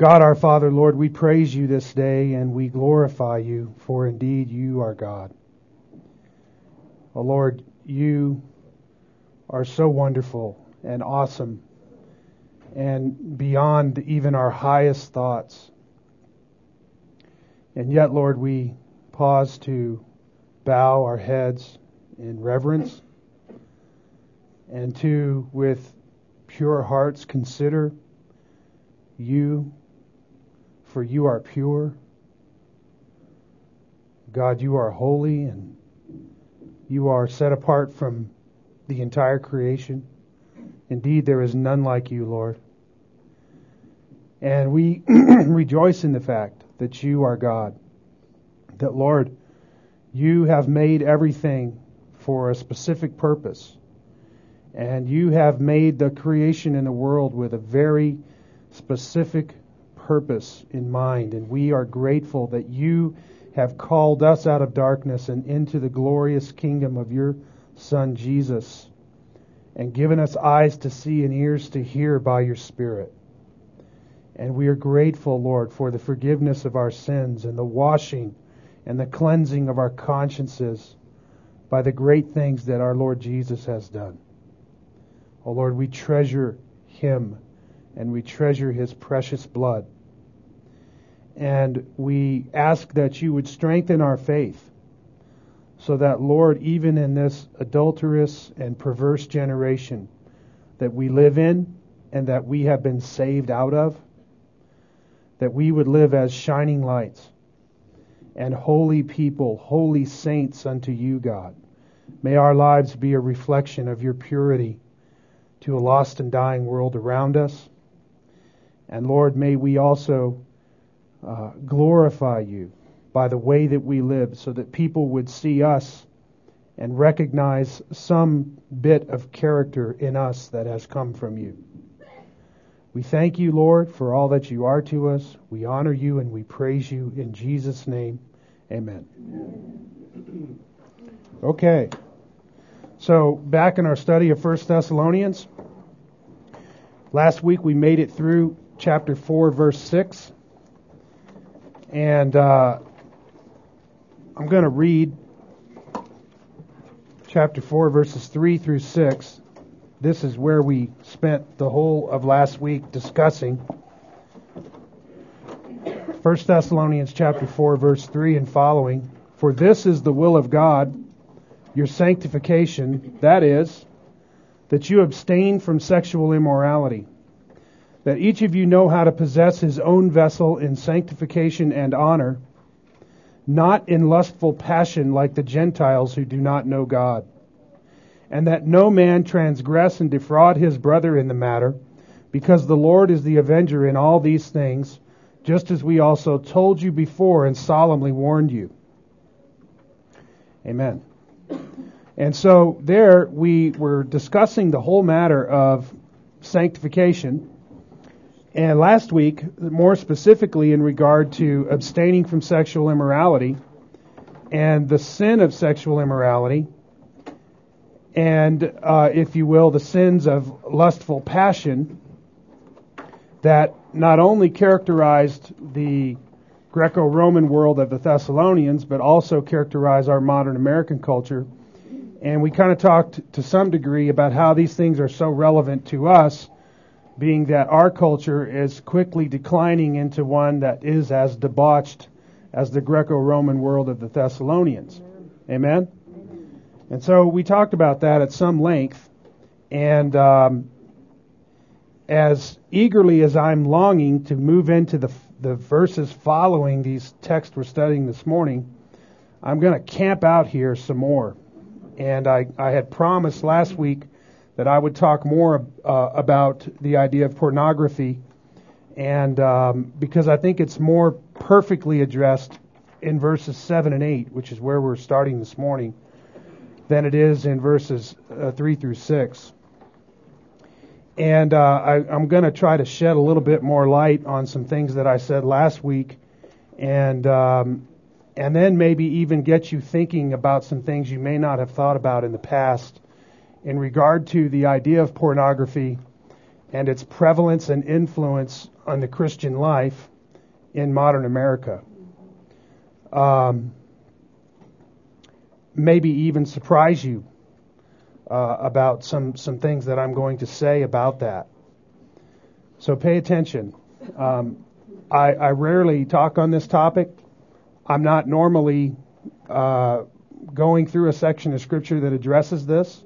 God our Father, Lord, we praise you this day and we glorify you, for indeed you are God. Oh Lord, you are so wonderful and awesome and beyond even our highest thoughts. And yet, Lord, we pause to bow our heads in reverence and to, with pure hearts, consider you, for you are pure. God, you are holy and you are set apart from the entire creation. Indeed, there is none like you, Lord. And we rejoice in the fact that you are God. That, Lord, you have made everything for a specific purpose. And you have made the creation in the world with a very specific purpose in mind. And we are grateful that you have called us out of darkness and into the glorious kingdom of your Son, Jesus, and given us eyes to see and ears to hear by your Spirit. And we are grateful, Lord, for the forgiveness of our sins and the washing and the cleansing of our consciences by the great things that our Lord Jesus has done. Oh Lord, we treasure him and we treasure his precious blood. And we ask that you would strengthen our faith so that, Lord, even in this adulterous and perverse generation that we live in and that we have been saved out of, that we would live as shining lights and holy people, holy saints unto you, God. May our lives be a reflection of your purity to a lost and dying world around us. And Lord, may we also uh, glorify you by the way that we live so that people would see us and recognize some bit of character in us that has come from you. We thank you, Lord, for all that you are to us. We honor you and we praise you in Jesus' name. Amen. Okay. So, back in our study of 1 Thessalonians, last week we made it through chapter 4, verse 6. And uh, I'm going to read chapter 4, verses 3 through 6 this is where we spent the whole of last week discussing 1 Thessalonians chapter 4 verse 3 and following. For this is the will of God your sanctification that is that you abstain from sexual immorality that each of you know how to possess his own vessel in sanctification and honor not in lustful passion like the Gentiles who do not know God and that no man transgress and defraud his brother in the matter, because the Lord is the avenger in all these things, just as we also told you before and solemnly warned you. Amen. And so there we were discussing the whole matter of sanctification. And last week, more specifically in regard to abstaining from sexual immorality and the sin of sexual immorality, and, uh, if you will, the sins of lustful passion that not only characterized the Greco Roman world of the Thessalonians, but also characterize our modern American culture. And we kind of talked to some degree about how these things are so relevant to us, being that our culture is quickly declining into one that is as debauched as the Greco Roman world of the Thessalonians. Amen? And so we talked about that at some length. And um, as eagerly as I'm longing to move into the, the verses following these texts we're studying this morning, I'm going to camp out here some more. And I, I had promised last week that I would talk more uh, about the idea of pornography, and um, because I think it's more perfectly addressed in verses 7 and 8, which is where we're starting this morning than it is in verses uh, 3 through 6. And uh, I, I'm going to try to shed a little bit more light on some things that I said last week, and um, and then maybe even get you thinking about some things you may not have thought about in the past in regard to the idea of pornography and its prevalence and influence on the Christian life in modern America. Um, maybe even surprise you uh, about some, some things that I'm going to say about that. So pay attention. Um, I, I, rarely talk on this topic. I'm not normally uh, going through a section of Scripture that addresses this,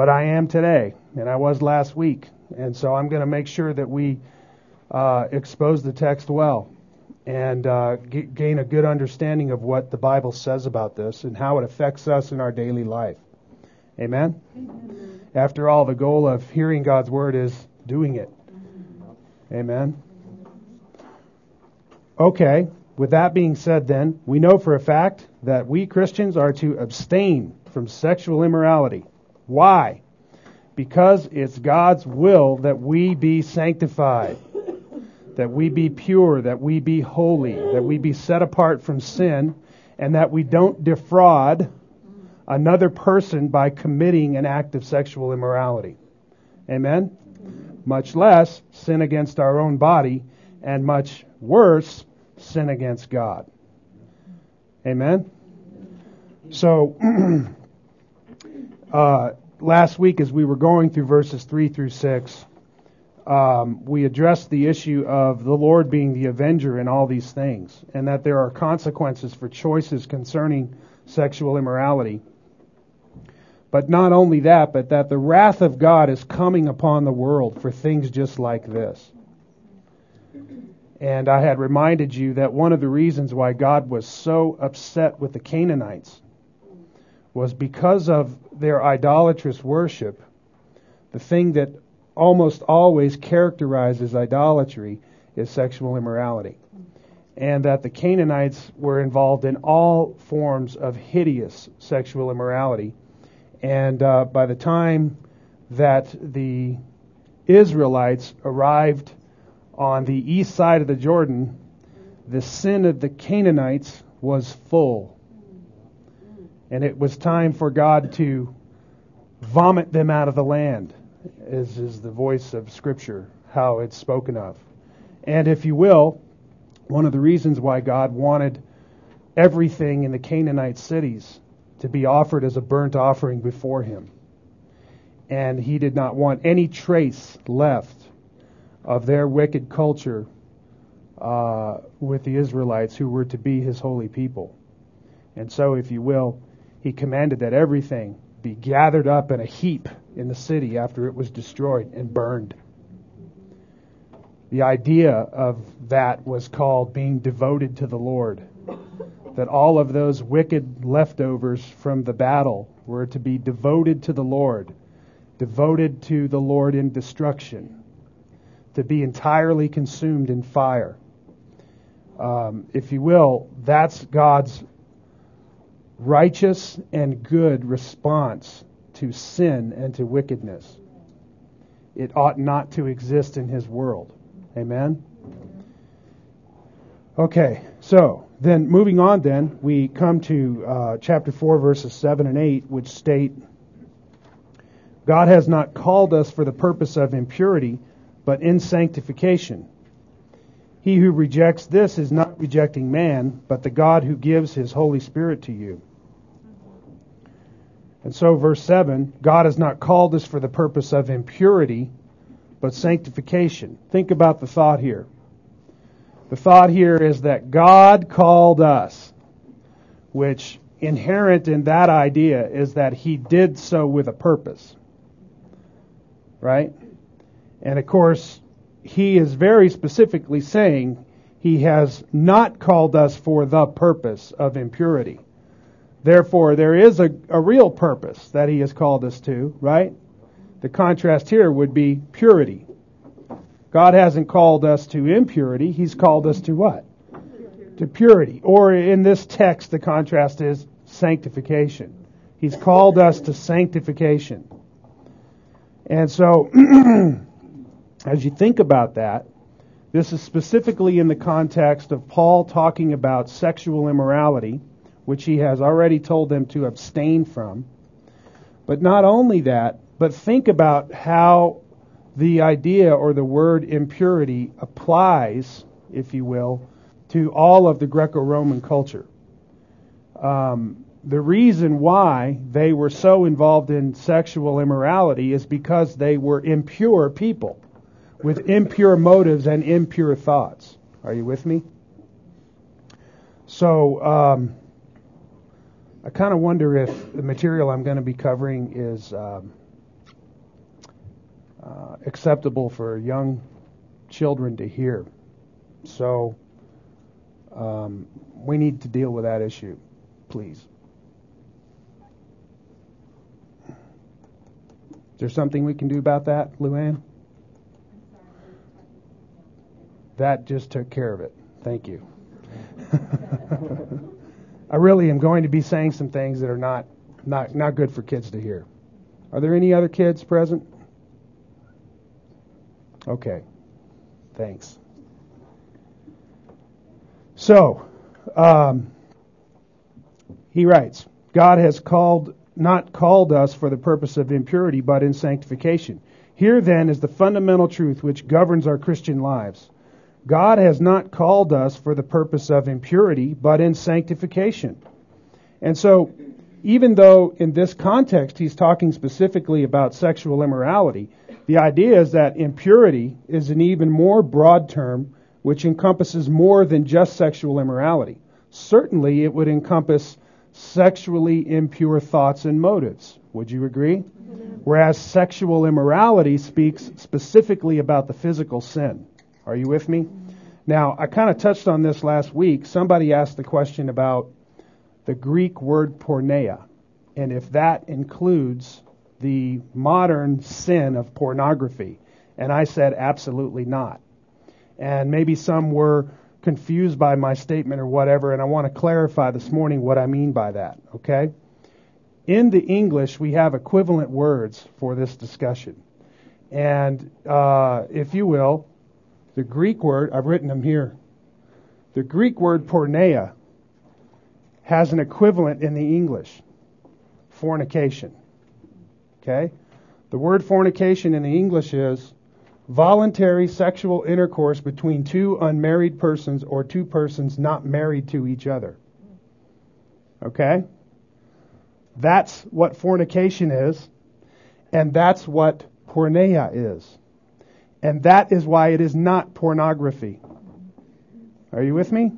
but I am today, and I was last week. And so I'm going to make sure that we uh, expose the text well and uh, g- gain a good understanding of what the Bible says about this and how it affects us in our daily life. Amen? Amen? After all, the goal of hearing God's word is doing it. Amen? Okay, with that being said, then, we know for a fact that we Christians are to abstain from sexual immorality. Why? Because it's God's will that we be sanctified that we be pure, that we be holy, that we be set apart from sin, and that we don't defraud another person by committing an act of sexual immorality. Amen? Much less sin against our own body, and much worse, sin against God. Amen? So, uh, last week as we were going through verses 3 through 6, um, we addressed the issue of the Lord being the avenger in all these things, and that there are consequences for choices concerning sexual immorality. But not only that, but that the wrath of God is coming upon the world for things just like this. And I had reminded you that one of the reasons why God was so upset with the Canaanites was because of their idolatrous worship. The thing that almost always characterizes idolatry is sexual immorality. And that the Canaanites were involved in all forms of hideous sexual immorality. And uh, by the time that the Israelites arrived on the east side of the Jordan, the sin of the Canaanites was full. And it was time for God to vomit them out of the land is, is the voice of Scripture, how it's spoken of. And if you will, one of the reasons why God wanted everything in the Canaanite cities to be offered as a burnt offering before Him. And He did not want any trace left of their wicked culture uh, with the Israelites who were to be His holy people. And so, if you will, He commanded that everything be gathered up in a heap in the city after it was destroyed and burned. The idea of that was called being devoted to the Lord. That all of those wicked leftovers from the battle were to be devoted to the Lord, devoted to the Lord in destruction, to be entirely consumed in fire. Um, if you will, that's God's righteous and good response to sin and to wickedness. It ought not to exist in his world. Amen? Okay, so then moving on, then, we come to uh, chapter 4, verses 7 and 8, which state God has not called us for the purpose of impurity, but in sanctification. He who rejects this is not rejecting man, but the God who gives his Holy Spirit to you. And so, verse 7 God has not called us for the purpose of impurity, but sanctification. Think about the thought here. The thought here is that God called us, which inherent in that idea is that He did so with a purpose. Right? And of course, He is very specifically saying He has not called us for the purpose of impurity. Therefore, there is a, a real purpose that he has called us to, right? The contrast here would be purity. God hasn't called us to impurity, he's called us to what? To purity. Or in this text, the contrast is sanctification. He's called us to sanctification. And so, as you think about that, this is specifically in the context of Paul talking about sexual immorality which he has already told them to abstain from. But not only that, but think about how the idea or the word impurity applies, if you will, to all of the Greco Roman culture. Um, the reason why they were so involved in sexual immorality is because they were impure people with impure motives and impure thoughts. Are you with me? So, um, I kind of wonder if the material I'm going to be covering is um, uh, acceptable for young children to hear. So, um, we need to deal with that issue, please. Is there something we can do about that, Luann? That just took care of it. Thank you. I really am going to be saying some things that are not, not, not good for kids to hear. Are there any other kids present? Okay. Thanks. So, um, he writes, God has called not called us for the purpose of impurity, but in sanctification. Here then is the fundamental truth which governs our Christian lives. God has not called us for the purpose of impurity, but in sanctification. And so, even though in this context he's talking specifically about sexual immorality, the idea is that impurity is an even more broad term which encompasses more than just sexual immorality. Certainly, it would encompass sexually impure thoughts and motives. Would you agree? Whereas sexual immorality speaks specifically about the physical sin. Are you with me? Now, I kind of touched on this last week. Somebody asked the question about the Greek word porneia, and if that includes the modern sin of pornography. And I said, absolutely not. And maybe some were confused by my statement or whatever, and I want to clarify this morning what I mean by that, okay? In the English, we have equivalent words for this discussion. And uh, if you will, the Greek word, I've written them here, the Greek word porneia has an equivalent in the English fornication. Okay? The word fornication in the English is voluntary sexual intercourse between two unmarried persons or two persons not married to each other. Okay? That's what fornication is, and that's what porneia is. And that is why it is not pornography. Are you with me?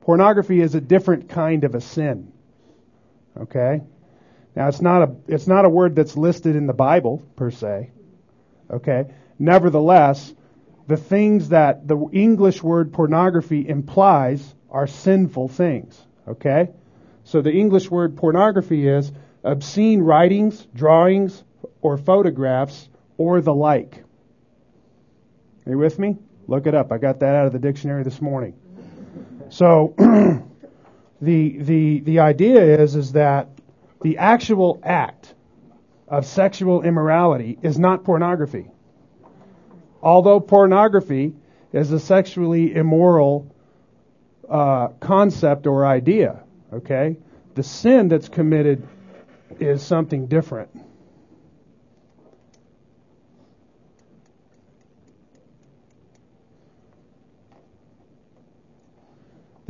Pornography is a different kind of a sin. Okay? Now it's not a it's not a word that's listed in the Bible per se. Okay? Nevertheless, the things that the English word pornography implies are sinful things. Okay? So the English word pornography is obscene writings, drawings, or photographs, or the like. Are you with me? Look it up. I got that out of the dictionary this morning. So the the the idea is is that the actual act of sexual immorality is not pornography although pornography is a sexually immoral uh, concept or idea, okay, the sin that's committed is something different.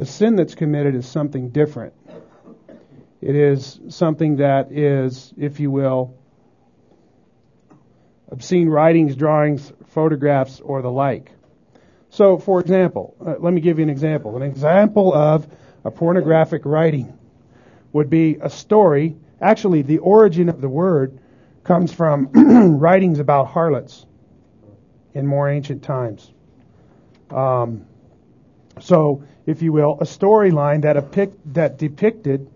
The sin that's committed is something different. It is something that is, if you will, obscene writings, drawings, photographs, or the like. So, for example, uh, let me give you an example. An example of a pornographic writing would be a story. Actually, the origin of the word comes from writings about harlots in more ancient times. Um, so, if you will, a storyline that, that depicted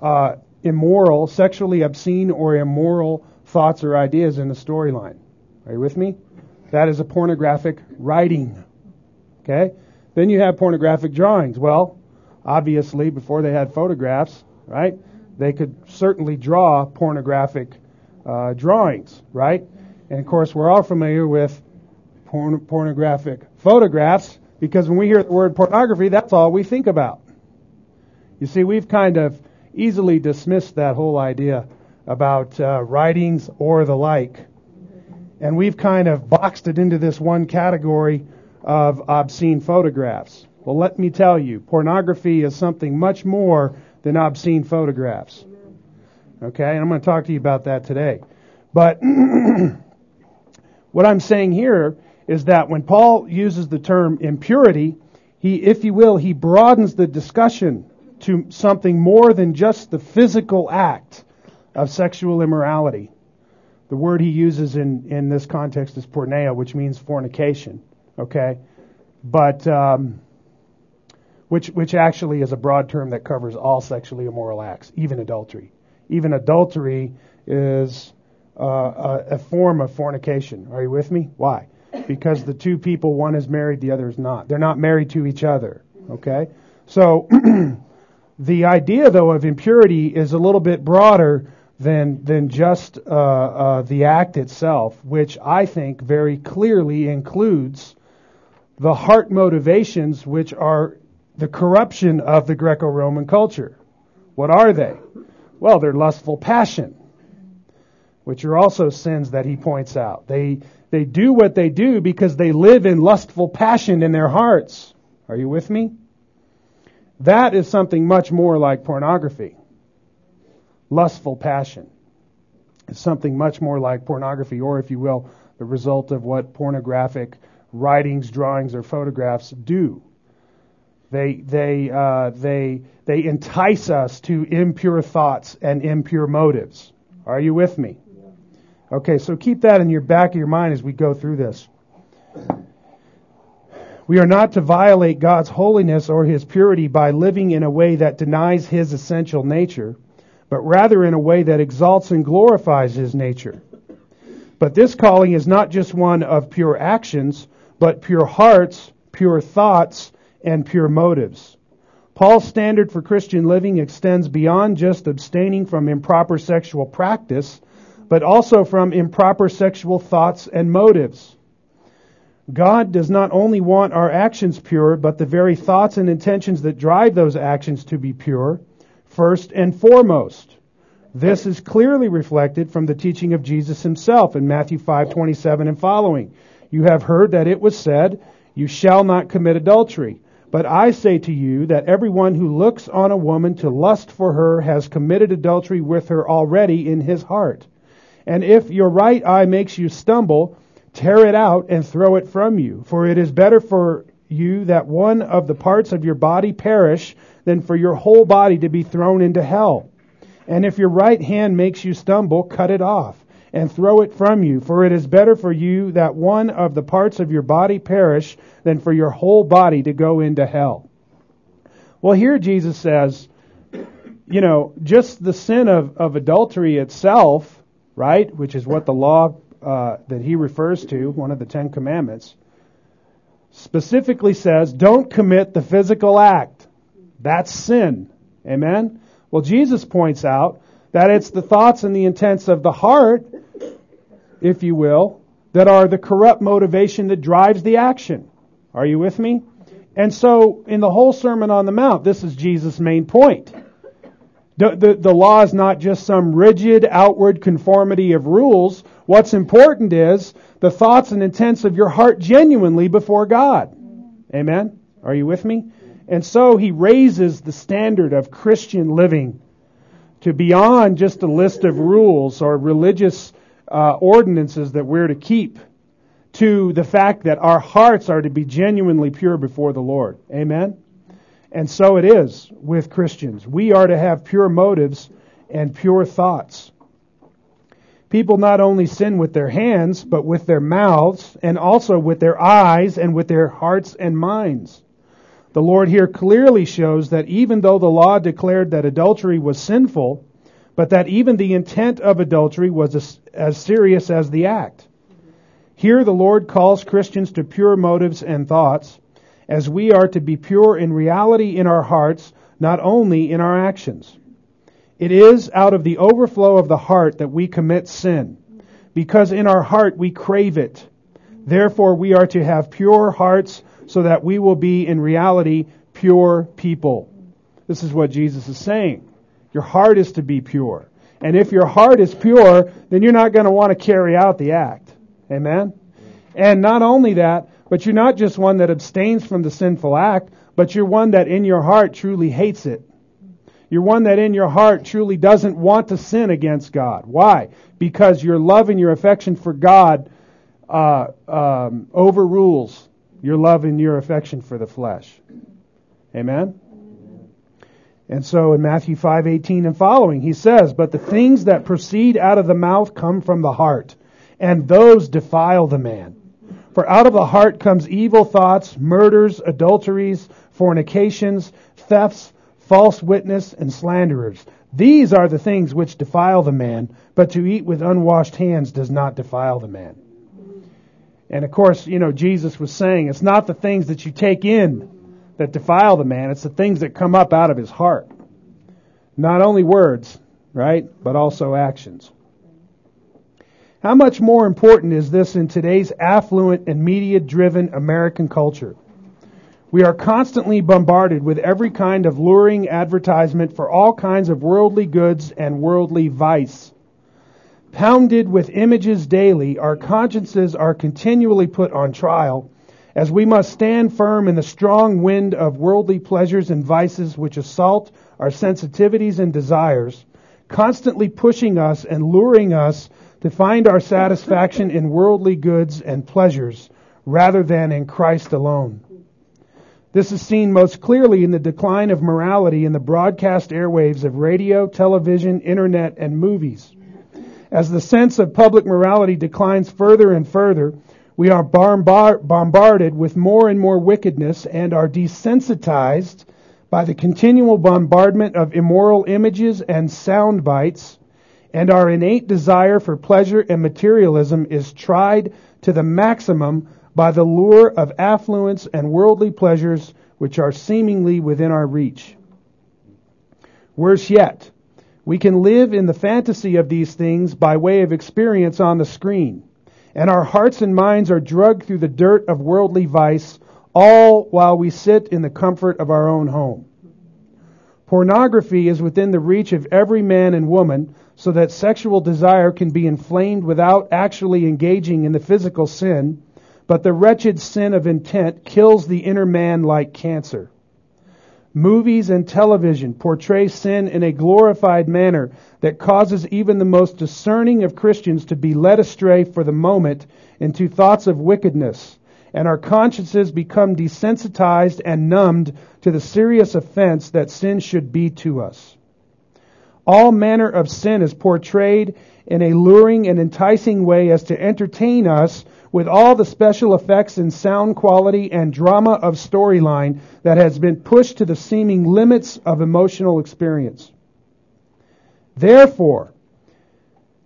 uh, immoral, sexually obscene, or immoral thoughts or ideas in the storyline. Are you with me? That is a pornographic writing. Okay? Then you have pornographic drawings. Well, obviously, before they had photographs, right? They could certainly draw pornographic uh, drawings, right? And of course, we're all familiar with porn- pornographic photographs because when we hear the word pornography, that's all we think about. You see, we've kind of easily dismissed that whole idea about uh, writings or the like. And we've kind of boxed it into this one category of obscene photographs. Well, let me tell you, pornography is something much more than obscene photographs. Okay, and I'm going to talk to you about that today. But what I'm saying here is that when Paul uses the term impurity, he, if you will, he broadens the discussion to something more than just the physical act of sexual immorality. The word he uses in, in this context is porneia, which means fornication. Okay? But, um, which, which actually is a broad term that covers all sexually immoral acts, even adultery. Even adultery is uh, a, a form of fornication. Are you with me? Why? Because the two people, one is married, the other is not. They're not married to each other. Okay? So, the idea, though, of impurity is a little bit broader than than just uh, uh, the act itself, which I think very clearly includes the heart motivations, which are the corruption of the Greco-Roman culture. What are they? Well, they're lustful passion, which are also sins that he points out. They they do what they do because they live in lustful passion in their hearts. Are you with me? That is something much more like pornography lustful passion. It's something much more like pornography, or if you will, the result of what pornographic writings, drawings, or photographs do. They, they, uh, they, they entice us to impure thoughts and impure motives. Are you with me? Okay, so keep that in your back of your mind as we go through this. We are not to violate God's holiness or His purity by living in a way that denies His essential nature but rather in a way that exalts and glorifies his nature. But this calling is not just one of pure actions, but pure hearts, pure thoughts, and pure motives. Paul's standard for Christian living extends beyond just abstaining from improper sexual practice, but also from improper sexual thoughts and motives. God does not only want our actions pure, but the very thoughts and intentions that drive those actions to be pure first and foremost. This is clearly reflected from the teaching of Jesus himself in Matthew 5:27 and following. You have heard that it was said, you shall not commit adultery. But I say to you that everyone who looks on a woman to lust for her has committed adultery with her already in his heart. And if your right eye makes you stumble, tear it out and throw it from you. For it is better for you that one of the parts of your body perish than for your whole body to be thrown into hell. And if your right hand makes you stumble, cut it off and throw it from you, for it is better for you that one of the parts of your body perish than for your whole body to go into hell. Well, here Jesus says, you know, just the sin of, of adultery itself, right, which is what the law uh, that he refers to, one of the Ten Commandments, specifically says, don't commit the physical act. That's sin. Amen? Well, Jesus points out that it's the thoughts and the intents of the heart, if you will, that are the corrupt motivation that drives the action. Are you with me? And so, in the whole Sermon on the Mount, this is Jesus' main point. The, the, the, law is not just some rigid outward conformity of rules. What's important is the thoughts and intents of your heart genuinely before God. Amen? Are you with me? And so he raises the standard of Christian living to beyond just a list of rules or religious uh, ordinances that we're to keep to the fact that our hearts are to be genuinely pure before the Lord. Amen? And so it is with Christians. We are to have pure motives and pure thoughts. People not only sin with their hands, but with their mouths, and also with their eyes, and with their hearts and minds. The Lord here clearly shows that even though the law declared that adultery was sinful, but that even the intent of adultery was as, as serious as the act. Here the Lord calls Christians to pure motives and thoughts, as we are to be pure in reality in our hearts, not only in our actions. It is out of the overflow of the heart that we commit sin, because in our heart we crave it. Therefore we are to have pure hearts so that we will be in reality pure people. This is what Jesus is saying. Your heart is to be pure. And if your heart is pure, then you're not going to want to carry out the act. Amen? And not only that, but you're not just one that abstains from the sinful act, but you're one that in your heart truly hates it. You're one that in your heart truly doesn't want to sin against God. Why? Because your love and your affection for God uh, um, overrules your love and your affection for the flesh. Amen? And so in Matthew 5:18 and following, he says, "But the things that proceed out of the mouth come from the heart, and those defile the man. For out of the heart comes evil thoughts, murders, adulteries, fornications, thefts, false witness, and slanderers. These are the things which defile the man, but to eat with unwashed hands does not defile the man." And of course, you know, Jesus was saying it's not the things that you take in that defile the man, it's the things that come up out of his heart. Not only words, right, but also actions. How much more important is this in today's affluent and media driven American culture? We are constantly bombarded with every kind of luring advertisement for all kinds of worldly goods and worldly vice. Pounded with images daily, our consciences are continually put on trial as we must stand firm in the strong wind of worldly pleasures and vices which assault our sensitivities and desires, constantly pushing us and luring us to find our satisfaction in worldly goods and pleasures rather than in Christ alone. This is seen most clearly in the decline of morality in the broadcast airwaves of radio, television, internet, and movies. As the sense of public morality declines further and further, we are bombarded with more and more wickedness and are desensitized by the continual bombardment of immoral images and sound bites, and our innate desire for pleasure and materialism is tried to the maximum by the lure of affluence and worldly pleasures which are seemingly within our reach. Worse yet, we can live in the fantasy of these things by way of experience on the screen, and our hearts and minds are drugged through the dirt of worldly vice, all while we sit in the comfort of our own home. Pornography is within the reach of every man and woman, so that sexual desire can be inflamed without actually engaging in the physical sin, but the wretched sin of intent kills the inner man like cancer. Movies and television portray sin in a glorified manner that causes even the most discerning of Christians to be led astray for the moment into thoughts of wickedness, and our consciences become desensitized and numbed to the serious offense that sin should be to us. All manner of sin is portrayed in a luring and enticing way as to entertain us with all the special effects and sound quality and drama of storyline that has been pushed to the seeming limits of emotional experience. Therefore,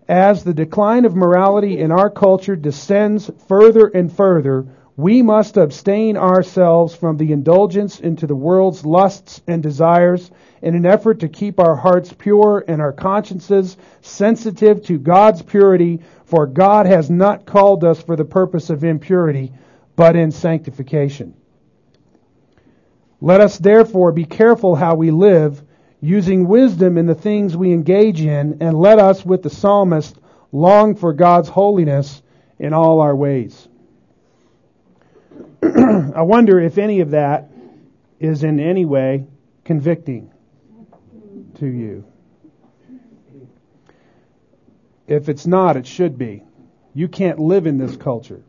as the decline of morality in our culture descends further and further, we must abstain ourselves from the indulgence into the world's lusts and desires in an effort to keep our hearts pure and our consciences sensitive to God's purity, for God has not called us for the purpose of impurity, but in sanctification. Let us therefore be careful how we live, using wisdom in the things we engage in, and let us, with the psalmist, long for God's holiness in all our ways. I wonder if any of that is in any way convicting to you. If it's not, it should be. You can't live in this culture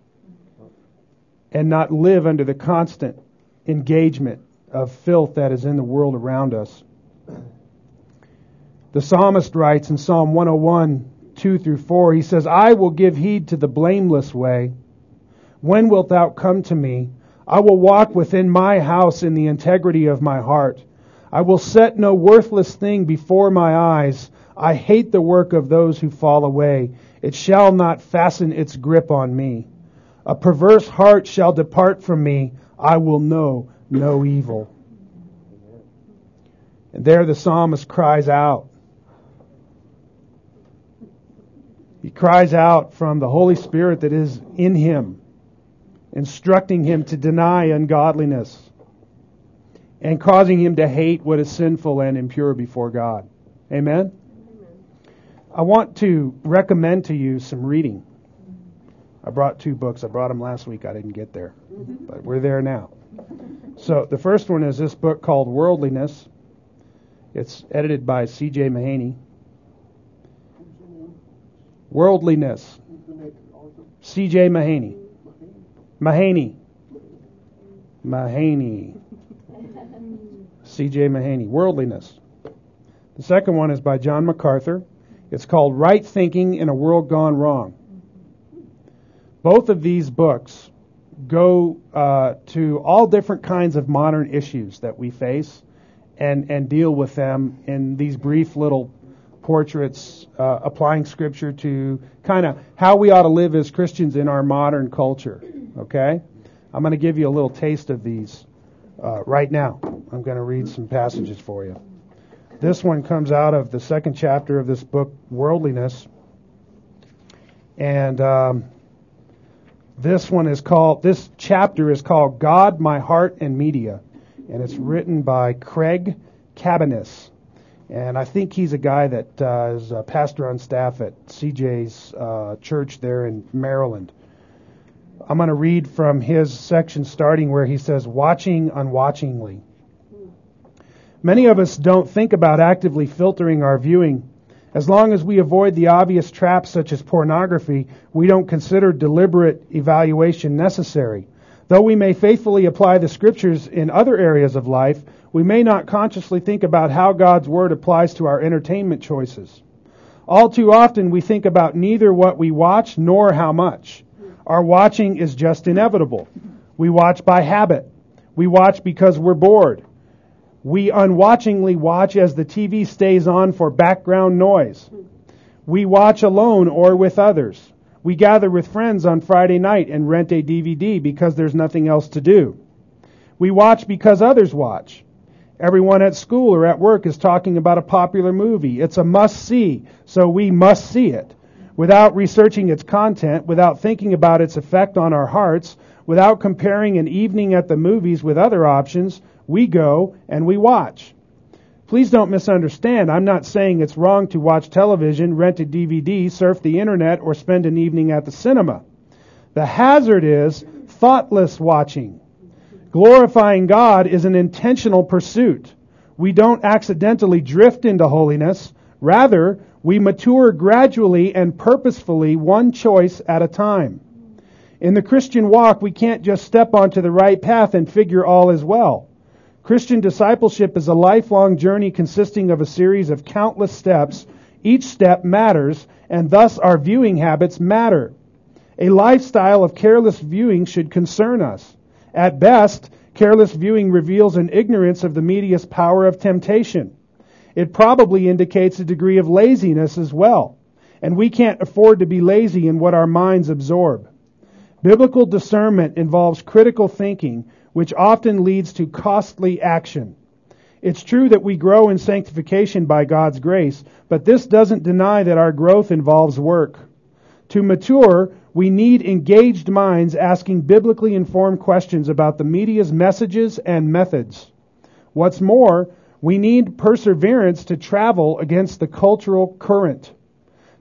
and not live under the constant engagement of filth that is in the world around us. The psalmist writes in Psalm 101, 2 through 4, he says, I will give heed to the blameless way when wilt thou come to me? I will walk within my house in the integrity of my heart. I will set no worthless thing before my eyes. I hate the work of those who fall away. It shall not fasten its grip on me. A perverse heart shall depart from me. I will know no evil. And there the psalmist cries out. He cries out from the Holy Spirit that is in him instructing him to deny ungodliness and causing him to hate what is sinful and impure before God. Amen? I want to recommend to you some reading. I brought two books. I brought them last week. I didn't get there, but we're there now. So the first one is this book called Worldliness. It's edited by C.J. Mahaney. Worldliness. C.J. Mahaney. Mahaney. Mahaney. C.J. Mahaney. Worldliness. The second one is by John MacArthur. It's called Right Thinking in a World Gone Wrong. Both of these books go uh, to all different kinds of modern issues that we face and, and deal with them in these brief little portraits, uh, applying scripture to kind of how we ought to live as Christians in our modern culture. Okay? I'm going to give you a little taste of these uh, right now. I'm going to read some passages for you. This one comes out of the second chapter of this book, Worldliness. And um, this one is called, this chapter is called God, My Heart, and Media. And it's written by Craig Cabaniss. And I think he's a guy that uh, is a pastor on staff at CJ's uh, church there in Maryland. I'm going to read from his section starting where he says, Watching unwatchingly. Many of us don't think about actively filtering our viewing as long as we avoid the obvious traps such as pornography, we don't consider deliberate evaluation necessary. Though we may faithfully apply the scriptures in other areas of life, we may not consciously think about how God's Word applies to our entertainment choices. All too often we think about neither what we watch nor how much. Our watching is just inevitable. We watch by habit. We watch because we're bored. We unwatchingly watch as the TV stays on for background noise. We watch alone or with others. We gather with friends on Friday night and rent a DVD because there's nothing else to do. We watch because others watch. Everyone at school or at work is talking about a popular movie. It's a must see, so we must see it. Without researching its content, without thinking about its effect on our hearts, without comparing an evening at the movies with other options, we go and we watch. Please don't misunderstand. I'm not saying it's wrong to watch television, rent a DVD, surf the internet, or spend an evening at the cinema. The hazard is thoughtless watching. Glorifying God is an intentional pursuit. We don't accidentally drift into holiness. Rather, we mature gradually and purposefully, one choice at a time. In the Christian walk, we can't just step onto the right path and figure all is well. Christian discipleship is a lifelong journey consisting of a series of countless steps. Each step matters, and thus our viewing habits matter. A lifestyle of careless viewing should concern us. At best, careless viewing reveals an ignorance of the media's power of temptation. It probably indicates a degree of laziness as well. And we can't afford to be lazy in what our minds absorb. Biblical discernment involves critical thinking, which often leads to costly action. It's true that we grow in sanctification by God's grace, but this doesn't deny that our growth involves work. To mature, we need engaged minds asking biblically informed questions about the media's messages and methods. What's more, we need perseverance to travel against the cultural current.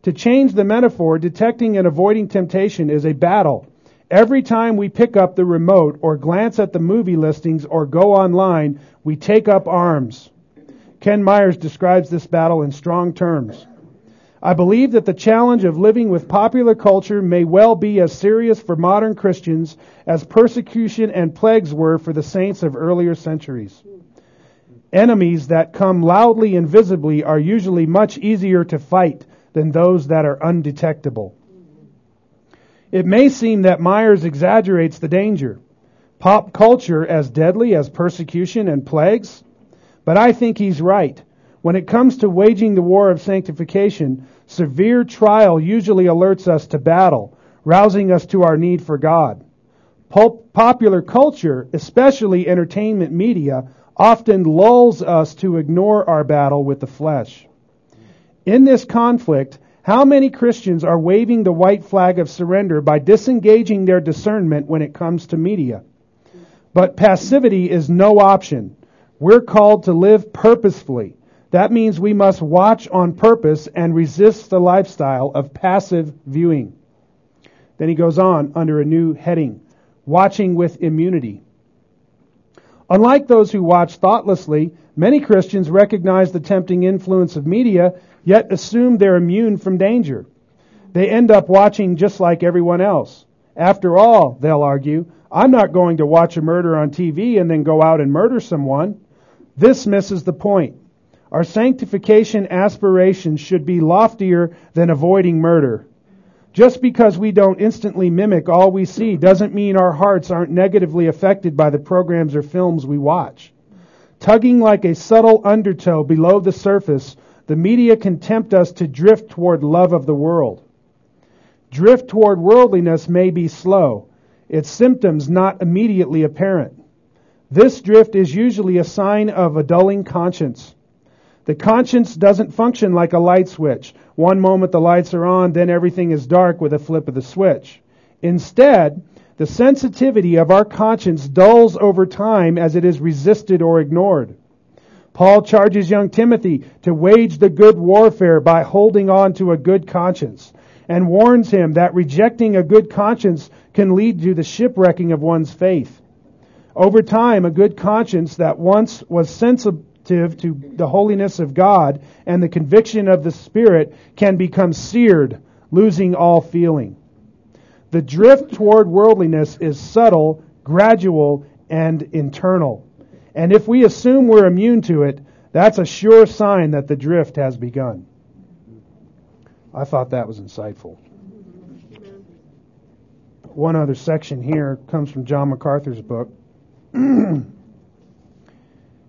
To change the metaphor, detecting and avoiding temptation is a battle. Every time we pick up the remote or glance at the movie listings or go online, we take up arms. Ken Myers describes this battle in strong terms. I believe that the challenge of living with popular culture may well be as serious for modern Christians as persecution and plagues were for the saints of earlier centuries. Enemies that come loudly and visibly are usually much easier to fight than those that are undetectable. It may seem that Myers exaggerates the danger. Pop culture as deadly as persecution and plagues? But I think he's right. When it comes to waging the war of sanctification, severe trial usually alerts us to battle, rousing us to our need for God. Popular culture, especially entertainment media, often lulls us to ignore our battle with the flesh. In this conflict, how many Christians are waving the white flag of surrender by disengaging their discernment when it comes to media? But passivity is no option. We're called to live purposefully. That means we must watch on purpose and resist the lifestyle of passive viewing. Then he goes on under a new heading watching with immunity. Unlike those who watch thoughtlessly, many Christians recognize the tempting influence of media, yet assume they're immune from danger. They end up watching just like everyone else. After all, they'll argue, I'm not going to watch a murder on TV and then go out and murder someone. This misses the point. Our sanctification aspirations should be loftier than avoiding murder. Just because we don't instantly mimic all we see doesn't mean our hearts aren't negatively affected by the programs or films we watch. Tugging like a subtle undertow below the surface, the media can tempt us to drift toward love of the world. Drift toward worldliness may be slow, its symptoms not immediately apparent. This drift is usually a sign of a dulling conscience. The conscience doesn't function like a light switch. One moment the lights are on, then everything is dark with a flip of the switch. Instead, the sensitivity of our conscience dulls over time as it is resisted or ignored. Paul charges young Timothy to wage the good warfare by holding on to a good conscience and warns him that rejecting a good conscience can lead to the shipwrecking of one's faith. Over time, a good conscience that once was sensible to the holiness of God and the conviction of the Spirit can become seared, losing all feeling. The drift toward worldliness is subtle, gradual, and internal. And if we assume we're immune to it, that's a sure sign that the drift has begun. I thought that was insightful. One other section here comes from John MacArthur's book.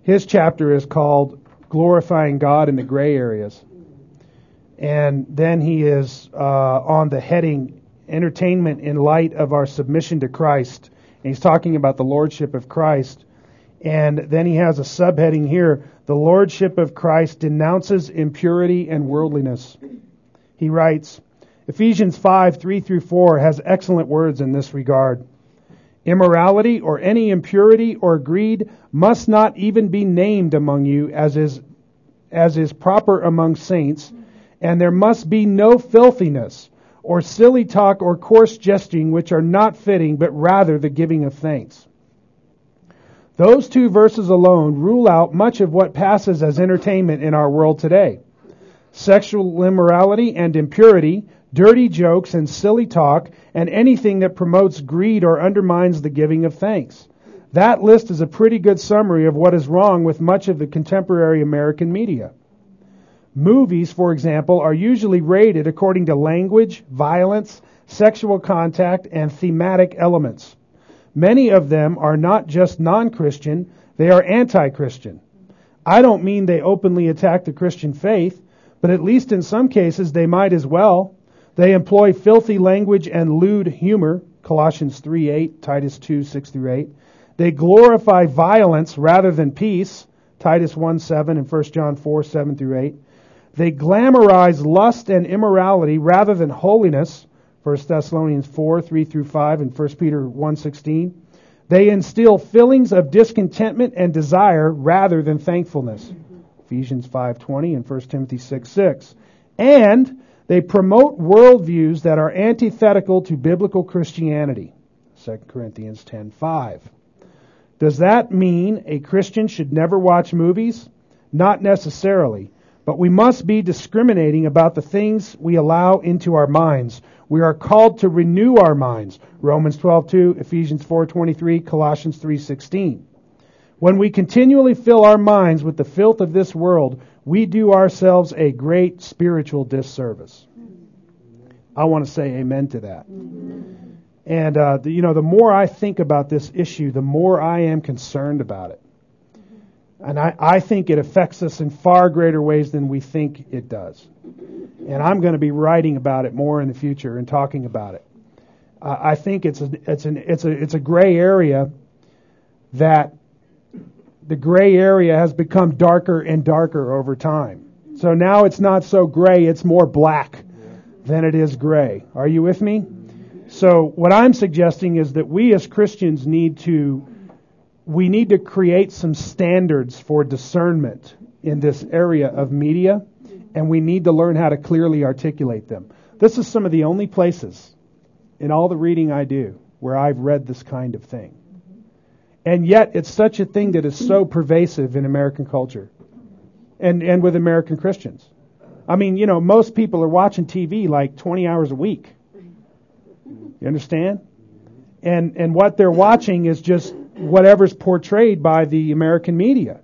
His chapter is called Glorifying God in the Gray Areas. And then he is uh, on the heading Entertainment in Light of Our Submission to Christ. And he's talking about the Lordship of Christ. And then he has a subheading here The Lordship of Christ denounces impurity and worldliness. He writes, Ephesians 5 3 through 4 has excellent words in this regard. Immorality or any impurity or greed must not even be named among you as is, as is proper among saints, and there must be no filthiness or silly talk or coarse jesting which are not fitting, but rather the giving of thanks. Those two verses alone rule out much of what passes as entertainment in our world today. Sexual immorality and impurity dirty jokes and silly talk, and anything that promotes greed or undermines the giving of thanks. That list is a pretty good summary of what is wrong with much of the contemporary American media. Movies, for example, are usually rated according to language, violence, sexual contact, and thematic elements. Many of them are not just non-Christian, they are anti-Christian. I don't mean they openly attack the Christian faith, but at least in some cases they might as well. They employ filthy language and lewd humor, Colossians 3 8, Titus 2 6 through 8. They glorify violence rather than peace, Titus 1 7 and 1 John 4 7 through 8. They glamorize lust and immorality rather than holiness, 1 Thessalonians 4 3 through 5 and 1 Peter 1 16. They instill feelings of discontentment and desire rather than thankfulness, Ephesians 5:20 and 1 Timothy 6 6. And they promote worldviews that are antithetical to biblical Christianity. 2 Corinthians 10:5. Does that mean a Christian should never watch movies? Not necessarily, but we must be discriminating about the things we allow into our minds. We are called to renew our minds. Romans 12:2, Ephesians 4:23, Colossians 3:16. When we continually fill our minds with the filth of this world, we do ourselves a great spiritual disservice. I want to say amen to that. And, uh, the, you know, the more I think about this issue, the more I am concerned about it. And I, I think it affects us in far greater ways than we think it does. And I'm going to be writing about it more in the future and talking about it. Uh, I think it's a, it's, an, it's, a, it's a gray area that the gray area has become darker and darker over time. So now it's not so gray, it's more black than it is gray. Are you with me? So what I'm suggesting is that we as Christians need to we need to create some standards for discernment in this area of media and we need to learn how to clearly articulate them. This is some of the only places in all the reading I do where I've read this kind of thing. And yet, it's such a thing that is so pervasive in American culture and, and with American Christians. I mean, you know, most people are watching TV like 20 hours a week. You understand? And, and what they're watching is just whatever's portrayed by the American media.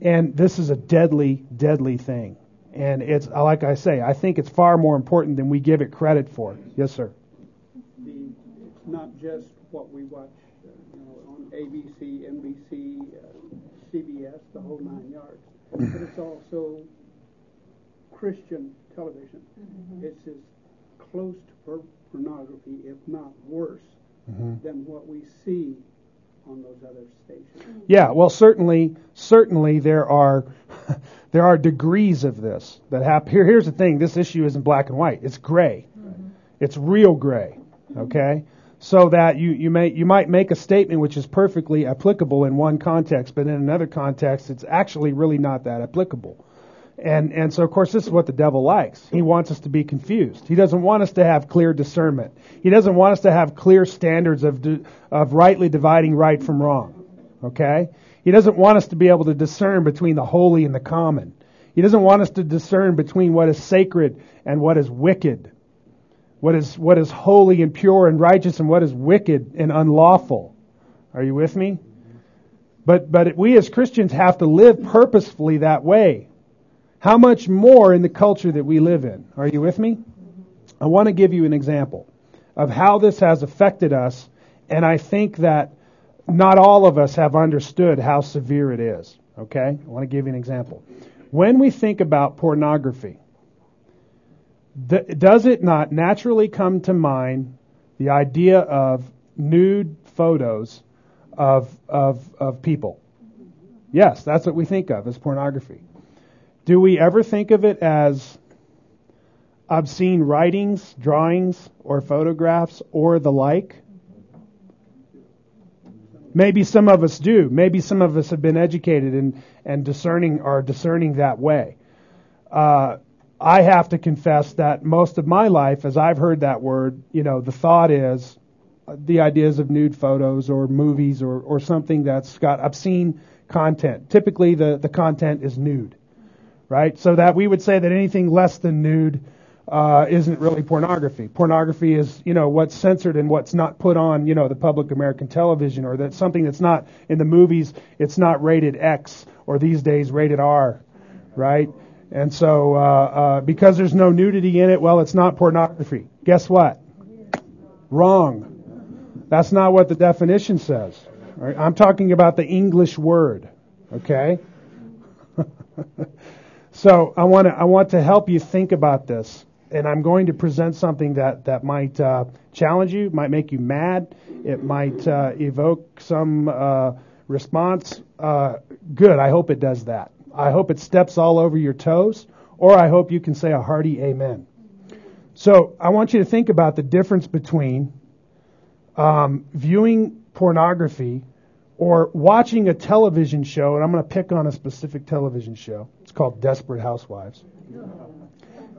And this is a deadly, deadly thing. And it's, uh, like I say, I think it's far more important than we give it credit for. Yes, sir. The, it's not just what we watch uh, you know, on ABC, NBC, uh, CBS, the whole nine yards, but it's also Christian television. Mm-hmm. It's as close to per- pornography, if not worse, mm-hmm. than what we see on those other stations. Yeah, well, certainly, certainly there are there are degrees of this that happen. Here, here's the thing: this issue isn't black and white; it's gray. Mm-hmm. It's real gray. Okay, so that you you may you might make a statement which is perfectly applicable in one context, but in another context, it's actually really not that applicable. And, and so, of course, this is what the devil likes. He wants us to be confused. He doesn't want us to have clear discernment. He doesn't want us to have clear standards of, of rightly dividing right from wrong. Okay? He doesn't want us to be able to discern between the holy and the common. He doesn't want us to discern between what is sacred and what is wicked. What is, what is holy and pure and righteous and what is wicked and unlawful. Are you with me? But, but we as Christians have to live purposefully that way. How much more in the culture that we live in? Are you with me? I want to give you an example of how this has affected us, and I think that not all of us have understood how severe it is. Okay? I want to give you an example. When we think about pornography, does it not naturally come to mind the idea of nude photos of, of, of people? Yes, that's what we think of as pornography. Do we ever think of it as obscene writings, drawings, or photographs, or the like? Maybe some of us do. Maybe some of us have been educated and, and discerning are discerning that way. Uh, I have to confess that most of my life, as I've heard that word, you know, the thought is the ideas of nude photos or movies or, or something that's got obscene content. Typically, the, the content is nude right? So that we would say that anything less than nude uh, isn't really pornography. Pornography is, you know, what's censored and what's not put on, you know, the public American television, or that something that's not in the movies. It's not rated X, or these days rated R, right? And so, uh, uh, because there's no nudity in it, well, it's not pornography. Guess what? Wrong. That's not what the definition says. Right? I'm talking about the English word. Okay. So I want to I want to help you think about this, and I'm going to present something that that might uh, challenge you, might make you mad, it might uh, evoke some uh, response. Uh, good. I hope it does that. I hope it steps all over your toes, or I hope you can say a hearty amen. So I want you to think about the difference between um, viewing pornography or watching a television show, and I'm going to pick on a specific television show. It's called Desperate Housewives.